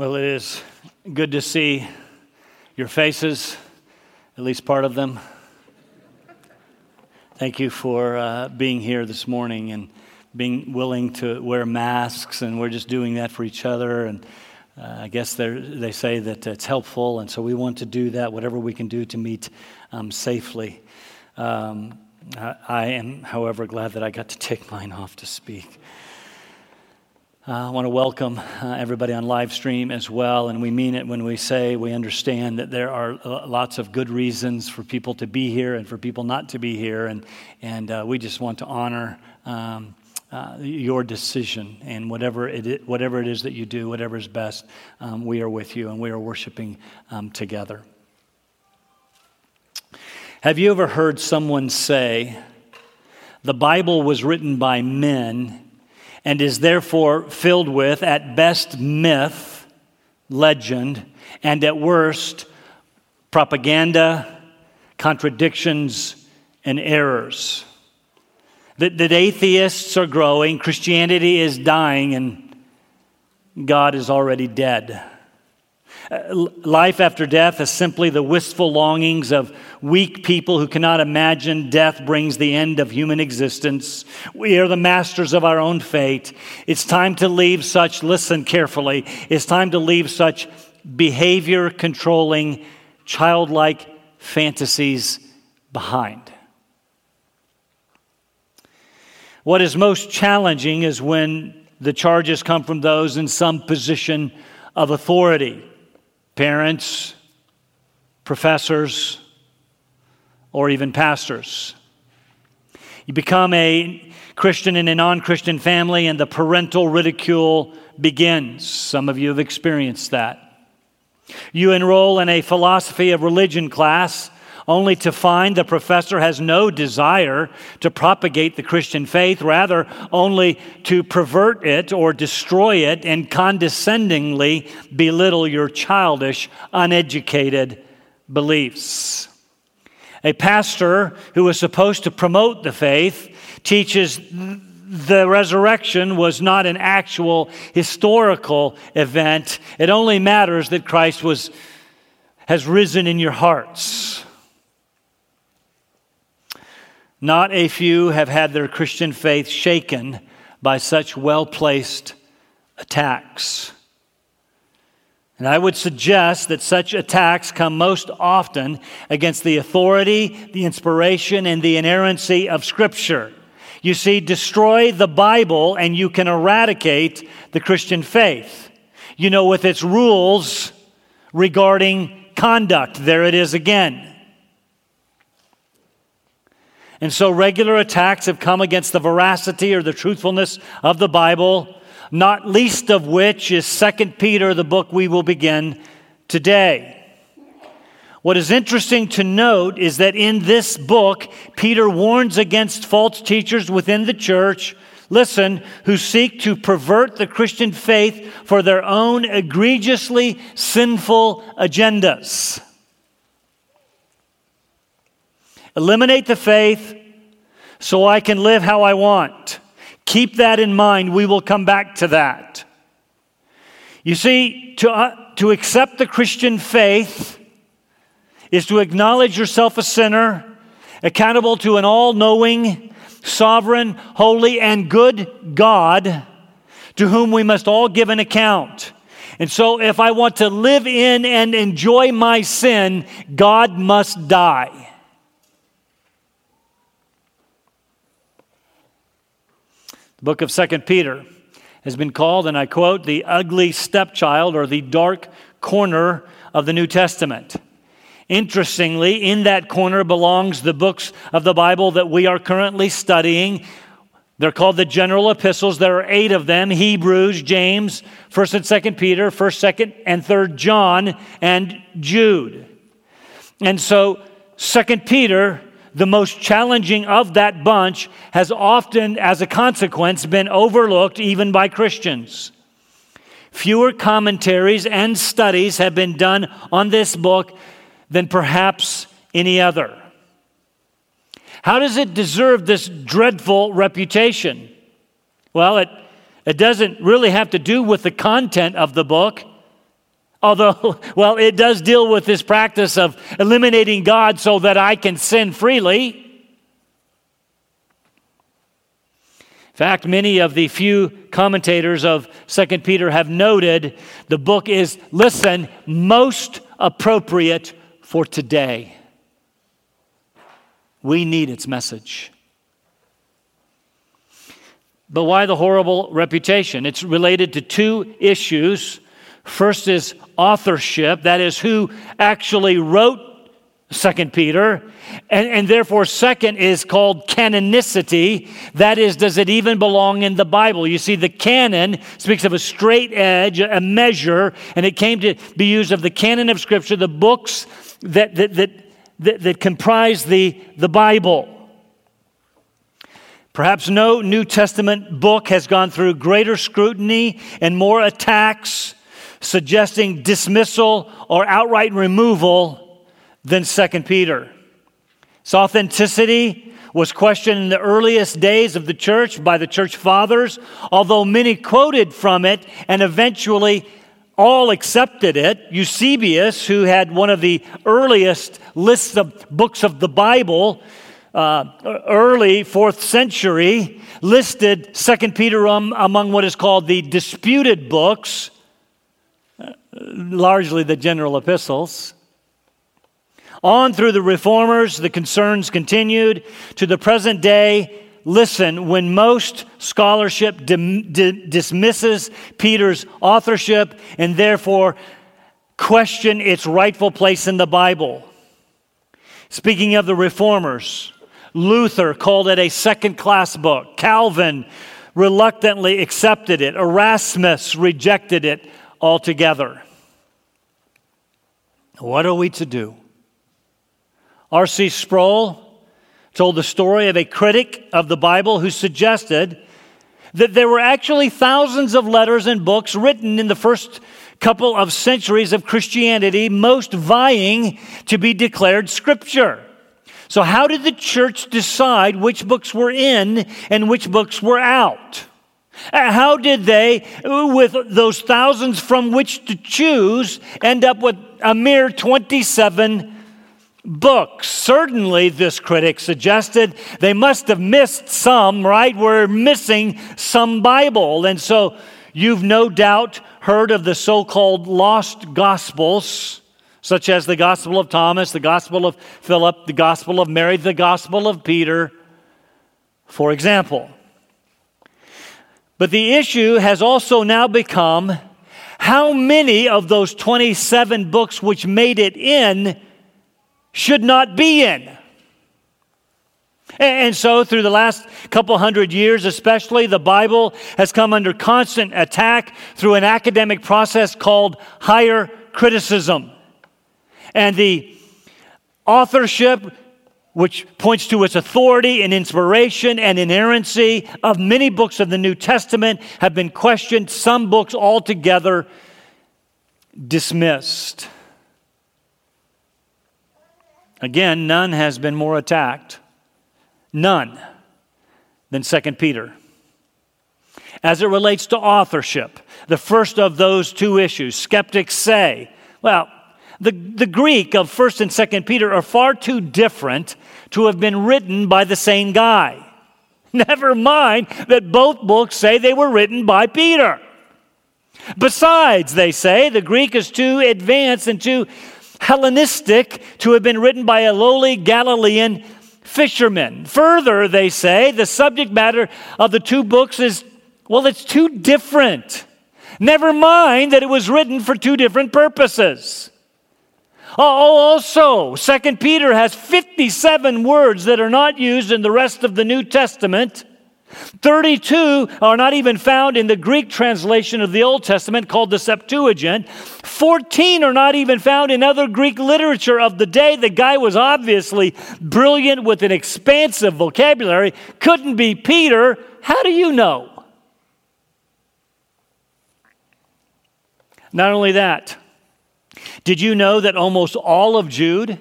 Well, it is good to see your faces, at least part of them. Thank you for uh, being here this morning and being willing to wear masks, and we're just doing that for each other. And uh, I guess they say that it's helpful, and so we want to do that, whatever we can do to meet um, safely. Um, I am, however, glad that I got to take mine off to speak. Uh, I want to welcome uh, everybody on live stream as well, and we mean it when we say we understand that there are uh, lots of good reasons for people to be here and for people not to be here, and, and uh, we just want to honor um, uh, your decision and whatever it, is, whatever it is that you do, whatever is best, um, we are with you and we are worshiping um, together. Have you ever heard someone say, the Bible was written by men? And is therefore filled with, at best, myth, legend, and at worst, propaganda, contradictions, and errors. That, that atheists are growing, Christianity is dying, and God is already dead. Uh, life after death is simply the wistful longings of weak people who cannot imagine death brings the end of human existence. We are the masters of our own fate. It's time to leave such, listen carefully, it's time to leave such behavior controlling, childlike fantasies behind. What is most challenging is when the charges come from those in some position of authority parents, professors, or even pastors. You become a Christian in a non Christian family, and the parental ridicule begins. Some of you have experienced that. You enroll in a philosophy of religion class only to find the professor has no desire to propagate the Christian faith, rather, only to pervert it or destroy it and condescendingly belittle your childish, uneducated beliefs. A pastor who is supposed to promote the faith teaches the resurrection was not an actual historical event. It only matters that Christ was, has risen in your hearts. Not a few have had their Christian faith shaken by such well placed attacks. And I would suggest that such attacks come most often against the authority, the inspiration, and the inerrancy of Scripture. You see, destroy the Bible and you can eradicate the Christian faith. You know, with its rules regarding conduct, there it is again. And so regular attacks have come against the veracity or the truthfulness of the Bible, not least of which is 2 Peter, the book we will begin today. What is interesting to note is that in this book, Peter warns against false teachers within the church, listen, who seek to pervert the Christian faith for their own egregiously sinful agendas. Eliminate the faith so I can live how I want. Keep that in mind. We will come back to that. You see, to, uh, to accept the Christian faith is to acknowledge yourself a sinner, accountable to an all knowing, sovereign, holy, and good God to whom we must all give an account. And so, if I want to live in and enjoy my sin, God must die. The book of Second Peter has been called, and I quote, the ugly stepchild or the dark corner of the New Testament. Interestingly, in that corner belongs the books of the Bible that we are currently studying. They're called the general epistles. There are eight of them Hebrews, James, 1st and 2nd Peter, 1st, 2nd, and 3rd John, and Jude. And so, 2nd Peter the most challenging of that bunch has often, as a consequence, been overlooked even by Christians. Fewer commentaries and studies have been done on this book than perhaps any other. How does it deserve this dreadful reputation? Well, it, it doesn't really have to do with the content of the book. Although, well, it does deal with this practice of eliminating God so that I can sin freely. In fact, many of the few commentators of 2 Peter have noted the book is, listen, most appropriate for today. We need its message. But why the horrible reputation? It's related to two issues. First is authorship, that is, who actually wrote Second Peter. And, and therefore, second is called canonicity. That is, does it even belong in the Bible? You see, the canon speaks of a straight edge, a measure, and it came to be used of the canon of Scripture, the books that, that, that, that, that comprise the, the Bible. Perhaps no New Testament book has gone through greater scrutiny and more attacks, suggesting dismissal or outright removal than 2 Peter. Its authenticity was questioned in the earliest days of the church by the church fathers, although many quoted from it and eventually all accepted it. Eusebius, who had one of the earliest lists of books of the Bible, uh, early fourth century listed Second Peter um, among what is called the disputed books, largely the general epistles. On through the reformers, the concerns continued. To the present day, listen, when most scholarship dismisses Peter's authorship and therefore question its rightful place in the Bible. Speaking of the reformers, Luther called it a second class book. Calvin reluctantly accepted it. Erasmus rejected it altogether. What are we to do? R.C. Sproul told the story of a critic of the Bible who suggested that there were actually thousands of letters and books written in the first couple of centuries of Christianity, most vying to be declared scripture. So, how did the church decide which books were in and which books were out? Uh, how did they, with those thousands from which to choose, end up with a mere 27 books? Certainly, this critic suggested they must have missed some, right? We're missing some Bible. And so, you've no doubt heard of the so called lost gospels such as the Gospel of Thomas, the Gospel of Philip, the Gospel of Mary, the Gospel of Peter, for example. But the issue has also now become how many of those 27 books which made it in should not be in? And so, through the last couple hundred years, especially, the Bible has come under constant attack through an academic process called higher criticism. And the authorship, which points to its authority and inspiration and inerrancy of many books of the New Testament, have been questioned, some books altogether dismissed. Again, none has been more attacked, none, than 2 Peter. As it relates to authorship, the first of those two issues, skeptics say, well, the, the Greek of 1st and 2nd Peter are far too different to have been written by the same guy. Never mind that both books say they were written by Peter. Besides, they say, the Greek is too advanced and too Hellenistic to have been written by a lowly Galilean fisherman. Further, they say, the subject matter of the two books is, well, it's too different. Never mind that it was written for two different purposes. Oh, also, Second Peter has 57 words that are not used in the rest of the New Testament. 32 are not even found in the Greek translation of the Old Testament called the Septuagint. 14 are not even found in other Greek literature of the day. The guy was obviously brilliant with an expansive vocabulary. Couldn't be Peter. How do you know? Not only that, did you know that almost all of Jude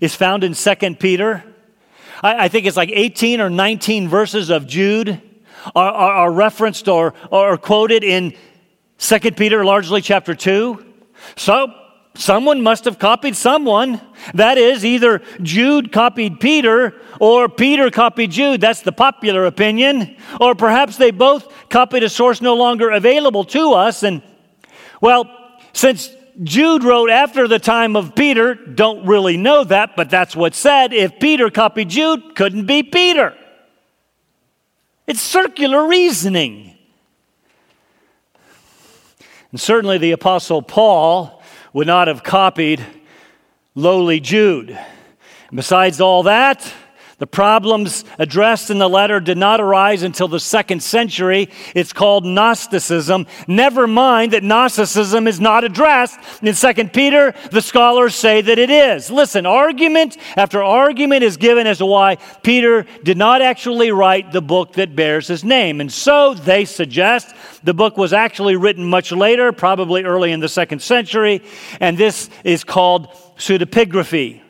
is found in 2 Peter? I, I think it's like 18 or 19 verses of Jude are, are, are referenced or, or quoted in 2 Peter, largely chapter 2. So, someone must have copied someone. That is, either Jude copied Peter or Peter copied Jude. That's the popular opinion. Or perhaps they both copied a source no longer available to us. And, well, since Jude wrote after the time of Peter, don't really know that, but that's what's said. If Peter copied Jude, couldn't be Peter. It's circular reasoning. And certainly the Apostle Paul would not have copied lowly Jude. And besides all that, the problems addressed in the letter did not arise until the second century. It's called Gnosticism. Never mind that Gnosticism is not addressed in Second Peter. The scholars say that it is. Listen, argument after argument is given as to why Peter did not actually write the book that bears his name. And so they suggest the book was actually written much later, probably early in the second century, and this is called pseudepigraphy.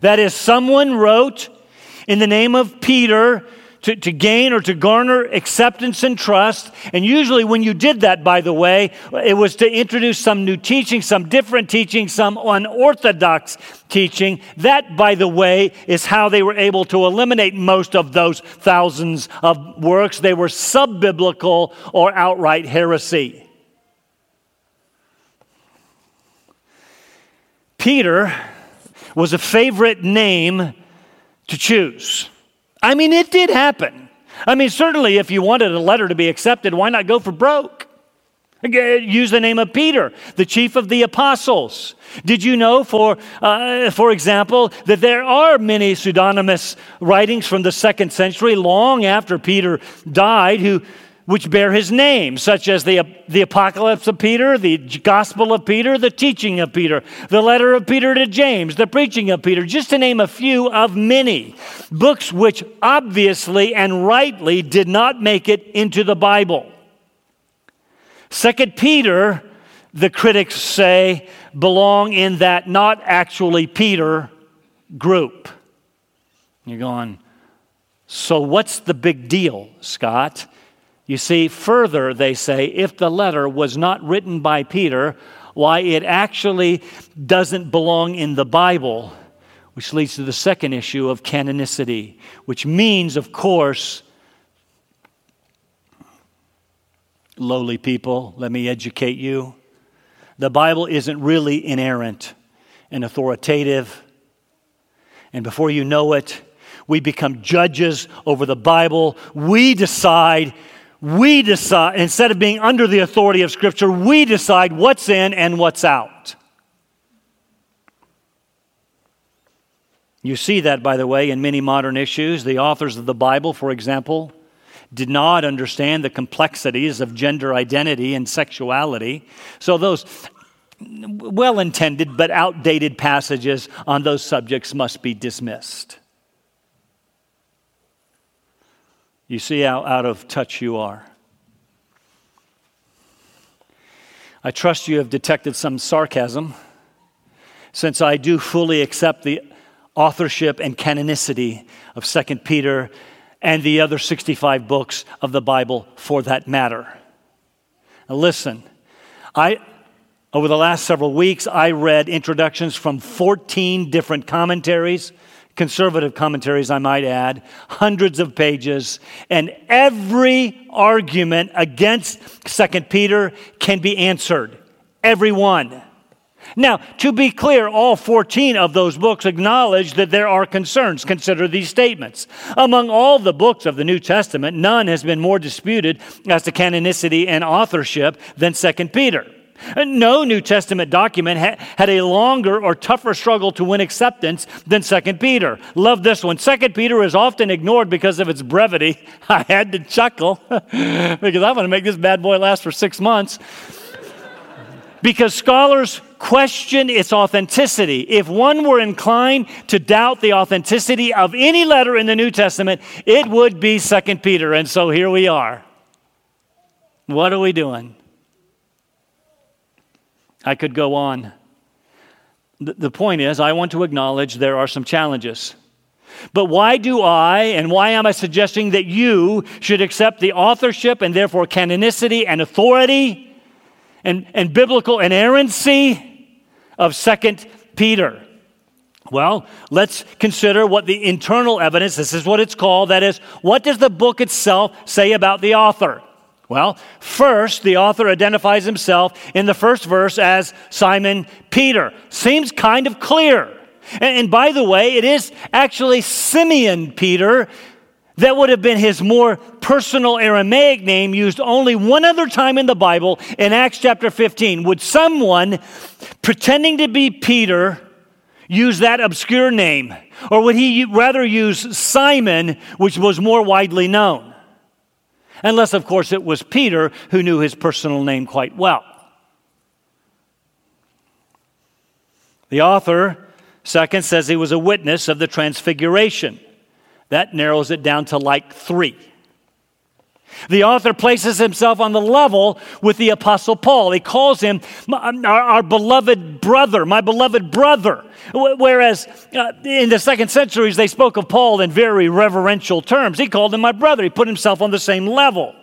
That is, someone wrote in the name of Peter to, to gain or to garner acceptance and trust. And usually, when you did that, by the way, it was to introduce some new teaching, some different teaching, some unorthodox teaching. That, by the way, is how they were able to eliminate most of those thousands of works. They were sub biblical or outright heresy. Peter was a favorite name to choose. I mean, it did happen. I mean, certainly, if you wanted a letter to be accepted, why not go for broke? Use the name of Peter, the chief of the apostles. Did you know, for, uh, for example, that there are many pseudonymous writings from the second century, long after Peter died, who which bear his name, such as the, the Apocalypse of Peter, the Gospel of Peter, the teaching of Peter, the letter of Peter to James, the preaching of Peter, just to name a few of many. Books which obviously and rightly did not make it into the Bible. Second Peter, the critics say, belong in that not actually Peter group. You're going, so what's the big deal, Scott? You see, further, they say, if the letter was not written by Peter, why it actually doesn't belong in the Bible, which leads to the second issue of canonicity, which means, of course, lowly people, let me educate you. The Bible isn't really inerrant and authoritative. And before you know it, we become judges over the Bible. We decide we decide, instead of being under the authority of Scripture, we decide what's in and what's out. You see that, by the way, in many modern issues. The authors of the Bible, for example, did not understand the complexities of gender identity and sexuality. So, those well intended but outdated passages on those subjects must be dismissed. You see how out of touch you are. I trust you have detected some sarcasm, since I do fully accept the authorship and canonicity of 2 Peter and the other 65 books of the Bible for that matter. Now listen, I over the last several weeks I read introductions from 14 different commentaries conservative commentaries, I might add, hundreds of pages, and every argument against Second Peter can be answered. Every one. Now, to be clear, all 14 of those books acknowledge that there are concerns. Consider these statements. Among all the books of the New Testament, none has been more disputed as to canonicity and authorship than Second Peter. No New Testament document ha- had a longer or tougher struggle to win acceptance than 2 Peter. Love this one. 2 Peter is often ignored because of its brevity. I had to chuckle because I want to make this bad boy last for six months. because scholars question its authenticity. If one were inclined to doubt the authenticity of any letter in the New Testament, it would be 2 Peter. And so here we are. What are we doing? I could go on. The point is, I want to acknowledge there are some challenges. But why do I, and why am I suggesting that you should accept the authorship and therefore canonicity and authority and, and biblical inerrancy of Second Peter? Well, let's consider what the internal evidence, this is what it's called, that is, what does the book itself say about the author? Well, first, the author identifies himself in the first verse as Simon Peter. Seems kind of clear. And, by the way, it is actually Simeon Peter that would have been his more personal Aramaic name used only one other time in the Bible in Acts chapter 15. Would someone pretending to be Peter use that obscure name? Or would he rather use Simon, which was more widely known? Unless, of course, it was Peter who knew his personal name quite well. The author, second, says he was a witness of the transfiguration. That narrows it down to like three. The author places himself on the level with the Apostle Paul. He calls him our, our beloved brother, my beloved brother. Whereas uh, in the second centuries, they spoke of Paul in very reverential terms. He called him my brother, he put himself on the same level.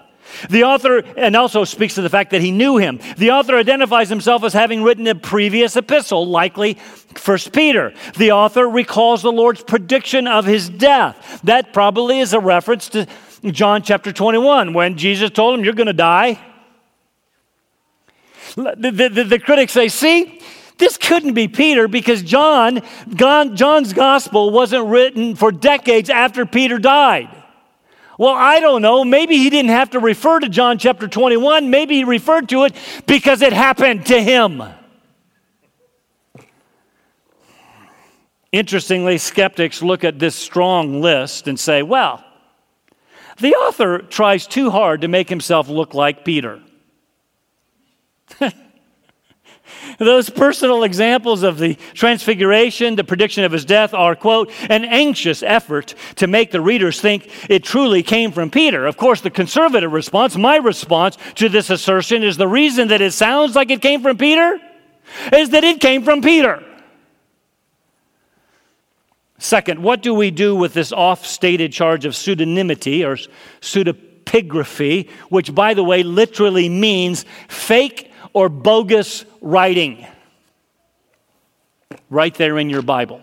The author, and also speaks to the fact that he knew him. The author identifies himself as having written a previous epistle, likely First Peter. The author recalls the Lord's prediction of his death. That probably is a reference to John chapter 21 when Jesus told him, You're going to die. The, the, the, critics say, See, this couldn't be Peter because John, John's gospel wasn't written for decades after Peter died. Well, I don't know. Maybe he didn't have to refer to John chapter 21. Maybe he referred to it because it happened to him. Interestingly, skeptics look at this strong list and say, well, the author tries too hard to make himself look like Peter. Those personal examples of the transfiguration, the prediction of his death, are, quote, an anxious effort to make the readers think it truly came from Peter. Of course, the conservative response, my response to this assertion, is the reason that it sounds like it came from Peter is that it came from Peter. Second, what do we do with this off stated charge of pseudonymity or pseudepigraphy, which, by the way, literally means fake or bogus writing? Right there in your Bible.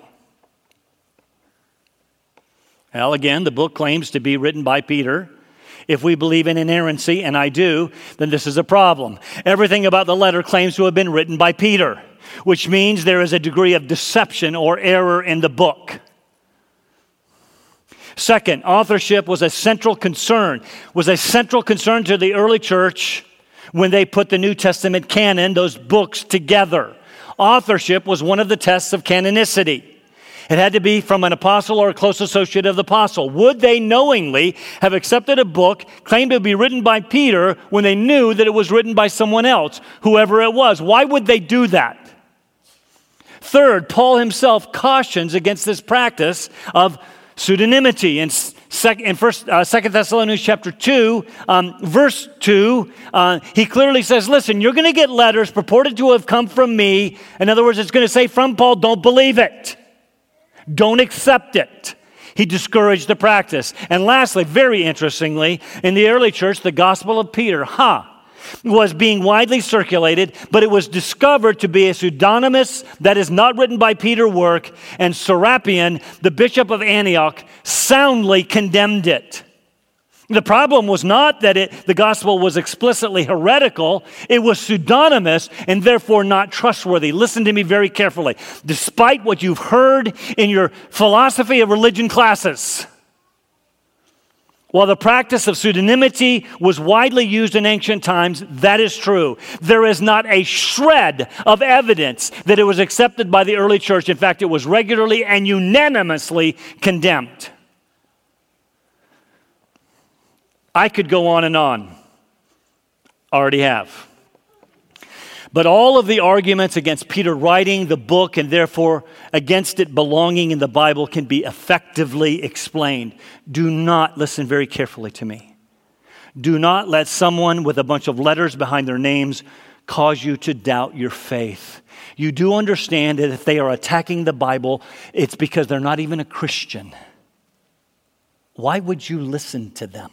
Well, again, the book claims to be written by Peter. If we believe in inerrancy, and I do, then this is a problem. Everything about the letter claims to have been written by Peter which means there is a degree of deception or error in the book. Second, authorship was a central concern, was a central concern to the early church when they put the New Testament canon, those books together. Authorship was one of the tests of canonicity. It had to be from an apostle or a close associate of the apostle. Would they knowingly have accepted a book claimed to be written by Peter when they knew that it was written by someone else, whoever it was? Why would they do that? Third, Paul himself cautions against this practice of pseudonymity. In, sec, in first, uh, 2 Thessalonians chapter 2, um, verse 2, uh, he clearly says, listen, you're going to get letters purported to have come from me. In other words, it's going to say from Paul, don't believe it. Don't accept it. He discouraged the practice. And lastly, very interestingly, in the early church, the Gospel of Peter, huh? Was being widely circulated, but it was discovered to be a pseudonymous that is not written by Peter work, and Serapion, the bishop of Antioch, soundly condemned it. The problem was not that it, the gospel was explicitly heretical, it was pseudonymous and therefore not trustworthy. Listen to me very carefully. Despite what you've heard in your philosophy of religion classes, while the practice of pseudonymity was widely used in ancient times, that is true. There is not a shred of evidence that it was accepted by the early church. In fact, it was regularly and unanimously condemned. I could go on and on. Already have. But all of the arguments against Peter writing the book and therefore against it belonging in the Bible can be effectively explained. Do not listen very carefully to me. Do not let someone with a bunch of letters behind their names cause you to doubt your faith. You do understand that if they are attacking the Bible, it's because they're not even a Christian. Why would you listen to them?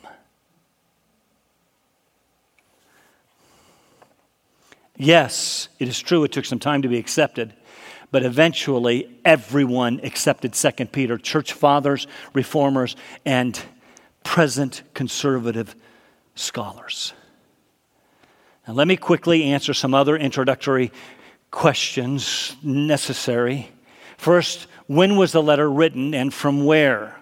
Yes, it is true, it took some time to be accepted, but eventually everyone accepted 2 Peter church fathers, reformers, and present conservative scholars. Now, let me quickly answer some other introductory questions necessary. First, when was the letter written and from where?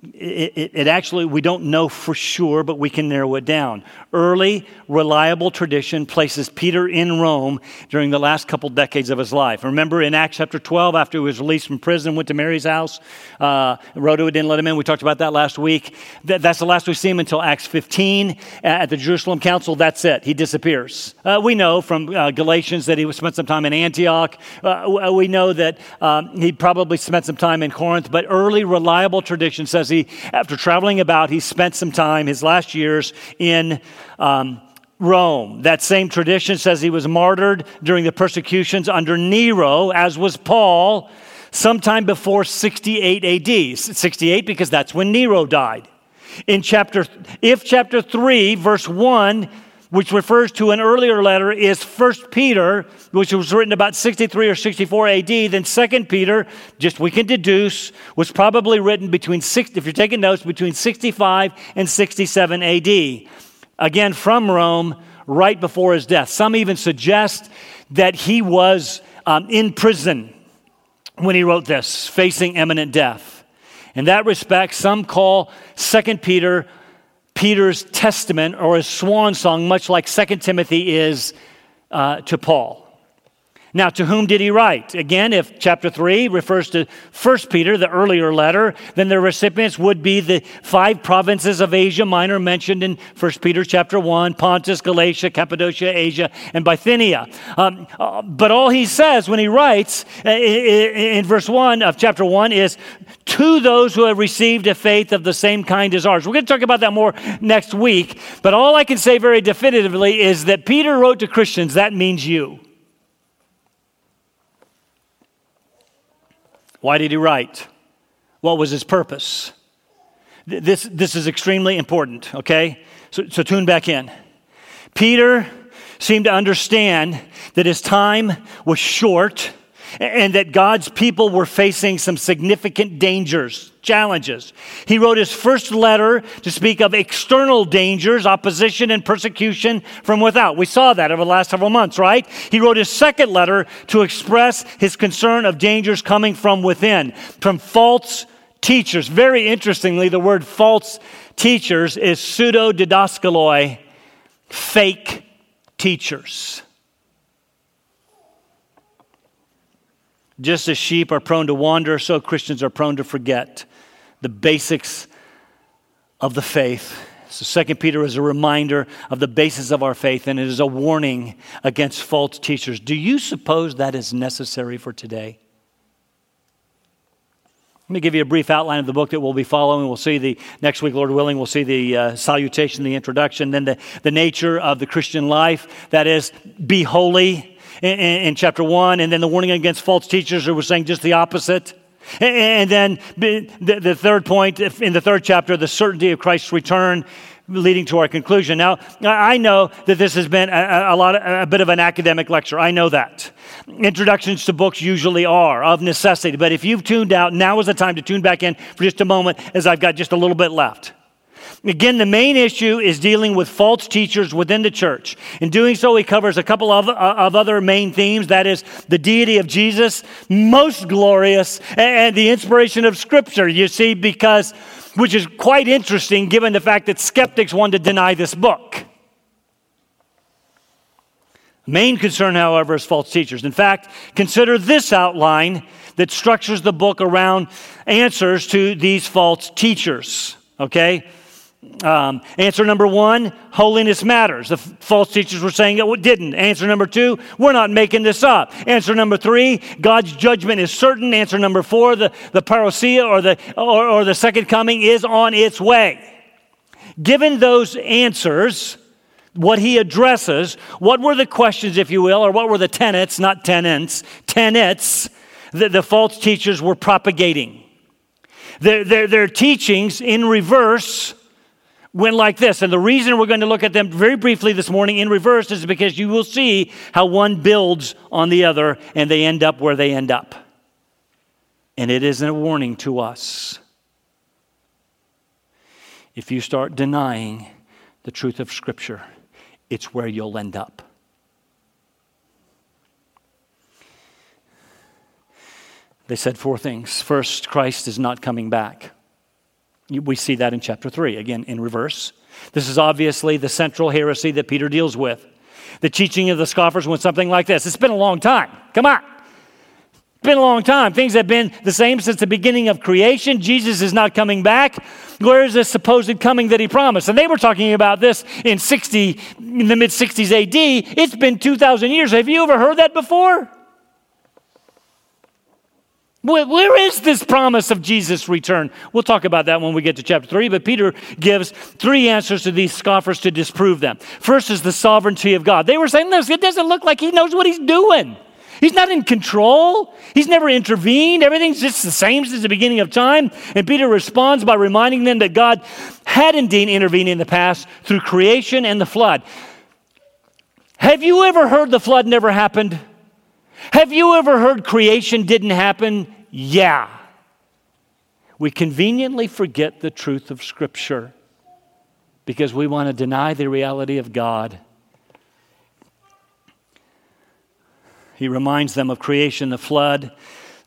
It, it, it, actually, we don't know for sure, but we can narrow it down. Early, reliable tradition places Peter in Rome during the last couple decades of his life. Remember in Acts chapter 12, after he was released from prison, went to Mary's house. Uh, Rhoda didn't let him in. We talked about that last week. That, that's the last we see him until Acts 15 at the Jerusalem Council. That's it. He disappears. Uh, we know from uh, Galatians that he spent some time in Antioch. Uh, we know that um, he probably spent some time in Corinth, but early, reliable tradition says he, after traveling about, he spent some time, his last years, in um, Rome. That same tradition says he was martyred during the persecutions under Nero, as was Paul, sometime before 68 AD. 68 because that's when Nero died. In chapter, if chapter 3, verse 1, which refers to an earlier letter, is 1 Peter, which was written about 63 or 64 AD, then 2 Peter, just we can deduce, was probably written between, six, if you're taking notes, between 65 and 67 AD. Again, from Rome, right before his death. Some even suggest that he was um, in prison when he wrote this, facing imminent death. In that respect, some call 2 Peter Peter's testament or his swan song, much like 2 Timothy is uh, to Paul. Now, to whom did he write? Again, if chapter 3 refers to 1 Peter, the earlier letter, then the recipients would be the five provinces of Asia Minor mentioned in 1 Peter chapter 1 Pontus, Galatia, Cappadocia, Asia, and Bithynia. Um, uh, but all he says when he writes uh, in, in verse 1 of chapter 1 is, to those who have received a faith of the same kind as ours. We're going to talk about that more next week, but all I can say very definitively is that Peter wrote to Christians, that means you. Why did he write? What was his purpose? This, this is extremely important, okay? So, so tune back in. Peter seemed to understand that his time was short and that God's people were facing some significant dangers, challenges. He wrote his first letter to speak of external dangers, opposition, and persecution from without. We saw that over the last several months, right? He wrote his second letter to express his concern of dangers coming from within, from false teachers. Very interestingly, the word false teachers is pseudo didaskaloi, fake teachers. Just as sheep are prone to wander, so Christians are prone to forget the basics of the faith. So, Second Peter is a reminder of the basis of our faith, and it is a warning against false teachers. Do you suppose that is necessary for today? Let me give you a brief outline of the book that we'll be following. We'll see the next week, Lord willing, we'll see the uh, salutation, the introduction, then the, the nature of the Christian life. That is, be holy in, in chapter one, and then the warning against false teachers who were saying just the opposite. And then the third point in the third chapter, the certainty of Christ's return, leading to our conclusion. Now, I know that this has been a, a, lot, a bit of an academic lecture. I know that. Introductions to books usually are of necessity. But if you've tuned out, now is the time to tune back in for just a moment, as I've got just a little bit left. Again, the main issue is dealing with false teachers within the church. In doing so, he covers a couple of, uh, of other main themes that is, the deity of Jesus, most glorious, and the inspiration of Scripture. You see, because, which is quite interesting given the fact that skeptics want to deny this book. Main concern, however, is false teachers. In fact, consider this outline that structures the book around answers to these false teachers. Okay? Um, answer number one holiness matters. The f- false teachers were saying it didn't. Answer number two we're not making this up. Answer number three God's judgment is certain. Answer number four the, the parousia or the, or, or the second coming is on its way. Given those answers, what he addresses, what were the questions, if you will, or what were the tenets, not tenants, tenets that the false teachers were propagating? Their, their, their teachings in reverse went like this. And the reason we're going to look at them very briefly this morning in reverse is because you will see how one builds on the other and they end up where they end up. And it is a warning to us. If you start denying the truth of Scripture, it's where you'll end up. They said four things. First, Christ is not coming back. We see that in chapter 3, again in reverse. This is obviously the central heresy that Peter deals with. The teaching of the scoffers went something like this It's been a long time. Come on. It's been a long time. Things have been the same since the beginning of creation. Jesus is not coming back. Where is this supposed coming that he promised? And they were talking about this in 60, in the mid 60s AD. It's been 2,000 years. Have you ever heard that before? Where is this promise of Jesus' return? We'll talk about that when we get to chapter 3, but Peter gives three answers to these scoffers to disprove them. First is the sovereignty of God. They were saying, this, it doesn't look like he knows what he's doing. He's not in control. He's never intervened. Everything's just the same since the beginning of time. And Peter responds by reminding them that God had indeed intervened in the past through creation and the flood. Have you ever heard the flood never happened? Have you ever heard creation didn't happen? Yeah. We conveniently forget the truth of Scripture because we want to deny the reality of God. He reminds them of creation, the flood,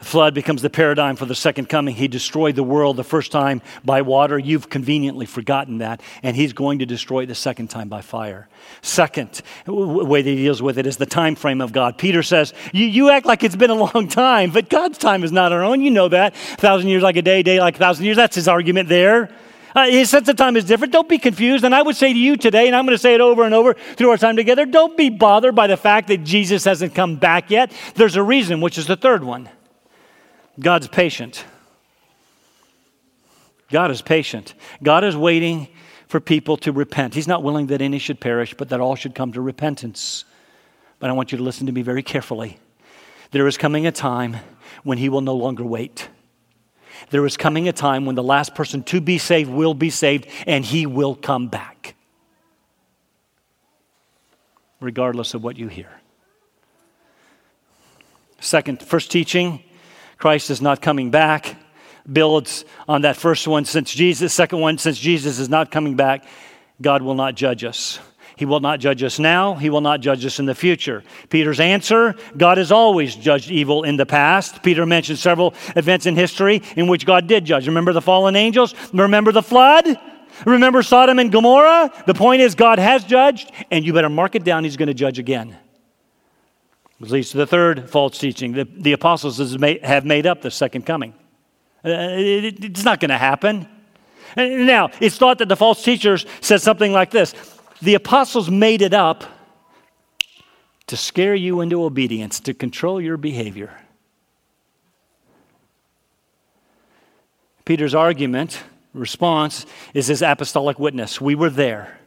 flood becomes the paradigm for the second coming. He destroyed the world the first time by water. You've conveniently forgotten that. And he's going to destroy it the second time by fire. Second way that he deals with it is the time frame of God. Peter says, you, you act like it's been a long time, but God's time is not our own. You know that. A thousand years like a day, day like a thousand years. That's his argument there. Uh, his sense of time is different. Don't be confused. And I would say to you today, and I'm going to say it over and over through our time together, don't be bothered by the fact that Jesus hasn't come back yet. There's a reason, which is the third one. God's patient. God is patient. God is waiting for people to repent. He's not willing that any should perish, but that all should come to repentance. But I want you to listen to me very carefully. There is coming a time when He will no longer wait. There is coming a time when the last person to be saved will be saved and He will come back, regardless of what you hear. Second, first teaching Christ is not coming back. Builds on that first one since Jesus, second one, since Jesus is not coming back, God will not judge us. He will not judge us now. He will not judge us in the future. Peter's answer God has always judged evil in the past. Peter mentioned several events in history in which God did judge. Remember the fallen angels? Remember the flood? Remember Sodom and Gomorrah? The point is, God has judged, and you better mark it down. He's going to judge again. Which leads to the third false teaching. The, the apostles have made up the second coming. Uh, it, it's not going to happen. Now, it's thought that the false teachers said something like this The apostles made it up to scare you into obedience, to control your behavior. Peter's argument, response, is his apostolic witness. We were there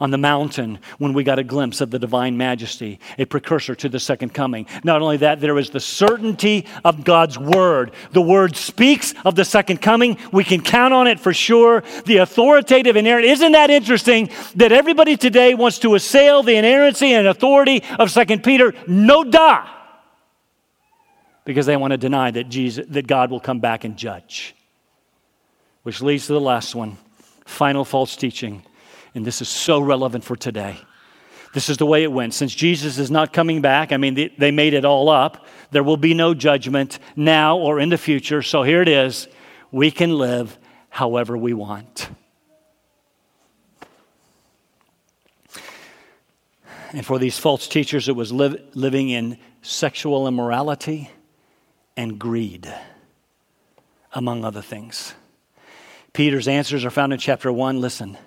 on the mountain when we got a glimpse of the divine majesty, a precursor to the second coming. Not only that, there is the certainty of God's word. The word speaks of the second coming. We can count on it for sure. The authoritative inerrant. Isn't that interesting that everybody today wants to assail the inerrancy and authority of Second Peter? No duh. Because they want to deny that Jesus that God will come back and judge. Which leads to the last one. Final false teaching and this is so relevant for today. This is the way it went. Since Jesus is not coming back, I mean, they, made it all up. There will be no judgment now or in the future. So here it is. We can live however we want. And for these false teachers, it was living in sexual immorality and greed, among other things. Peter's answers are found in chapter 1. Listen.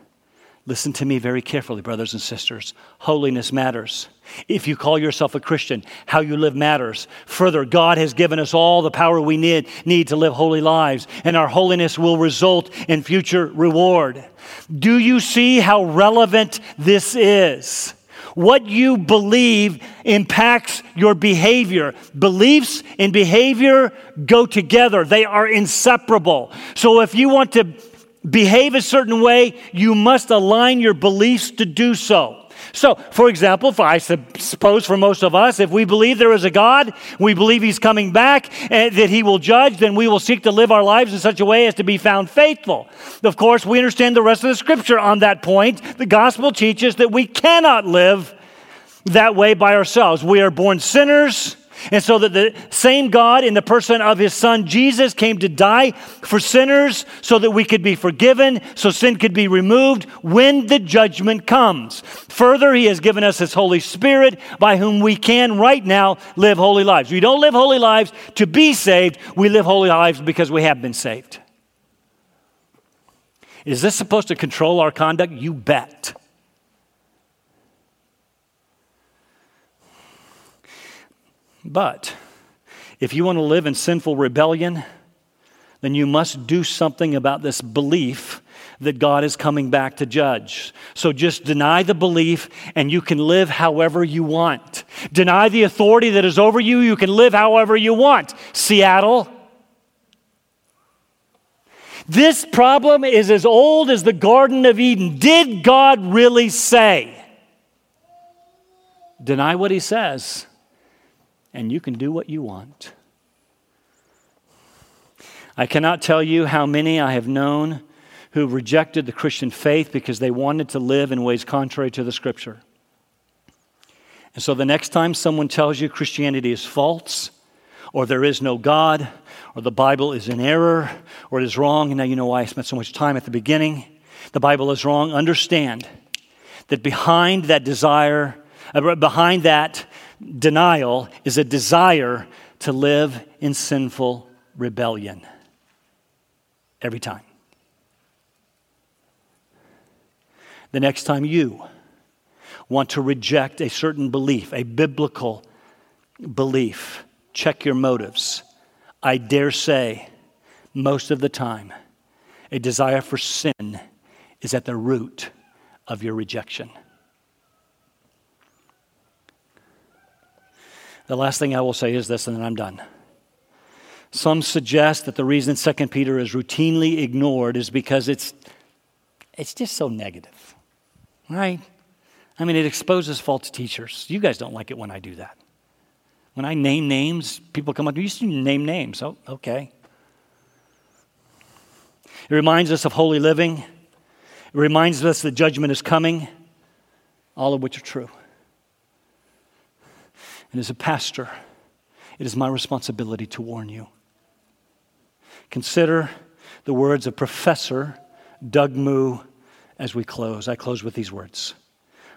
Listen to me very carefully, brothers and sisters. Holiness matters. If you call yourself a Christian, how you live matters. Further, God has given us all the power we need, need to live holy lives, and our holiness will result in future reward. Do you see how relevant this is? What you believe impacts your behavior. Beliefs and behavior go together, they are inseparable. So if you want to behave a certain way, you must align your beliefs to do so. So, for example, for I suppose for most of us, if we believe there is a God, we believe He's coming back, and that He will judge, then we will seek to live our lives in such a way as to be found faithful. Of course, we understand the rest of the scripture on that point. The gospel teaches that we cannot live that way by ourselves. We are born sinners. And so that the same God in the person of his son Jesus came to die for sinners so that we could be forgiven, so sin could be removed when the judgment comes. Further, he has given us his Holy Spirit by whom we can right now live holy lives. We don't live holy lives to be saved, we live holy lives because we have been saved. Is this supposed to control our conduct? You bet. But if you want to live in sinful rebellion, then you must do something about this belief that God is coming back to judge. So just deny the belief and you can live however you want. Deny the authority that is over you, you can live however you want. Seattle. This problem is as old as the Garden of Eden. Did God really say? Deny what he says and you can do what you want. I cannot tell you how many I have known who rejected the Christian faith because they wanted to live in ways contrary to the scripture. And so the next time someone tells you Christianity is false, or there is no God, or the Bible is in error, or it is wrong, and now you know why I spent so much time at the beginning. The Bible is wrong. Understand that behind that desire, uh, behind that denial is a desire to live in sinful rebellion. Every time. The next time you want to reject a certain belief, a biblical belief, check your motives. I dare say, most of the time, a desire for sin is at the root of your rejection. The last thing I will say is this, and then I'm done. Some suggest that the reason 2 Peter is routinely ignored is because it's, it's just so negative, right? I mean, it exposes false teachers. You guys don't like it when I do that. When I name names, people come up, you used to name names. Oh, okay. It reminds us of holy living. It reminds us that judgment is coming, all of which are true. And as a pastor, it is my responsibility to warn you. Consider the words of Professor Doug Moo as we close. I close with these words.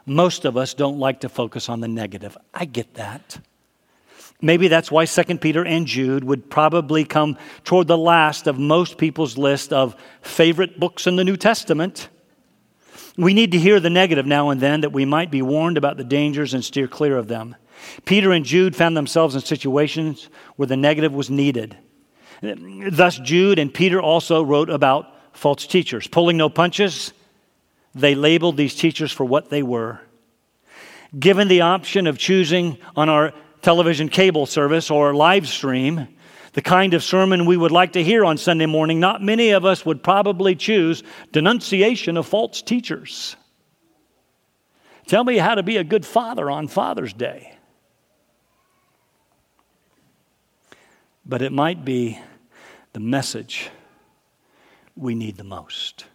Most of us don't like to focus on the negative. I get that. Maybe that's why 2 Peter and Jude would probably come toward the last of most people's list of favorite books in the New Testament. We need to hear the negative now and then that we might be warned about the dangers and steer clear of them. Peter and Jude found themselves in situations where the negative was needed. Thus, Jude and Peter also wrote about false teachers. Pulling no punches, they labeled these teachers for what they were. Given the option of choosing on our television cable service or live stream, the kind of sermon we would like to hear on Sunday morning, not many of us would probably choose denunciation of false teachers. Tell me how to be a good father on Father's Day. But it might be the message we need the most.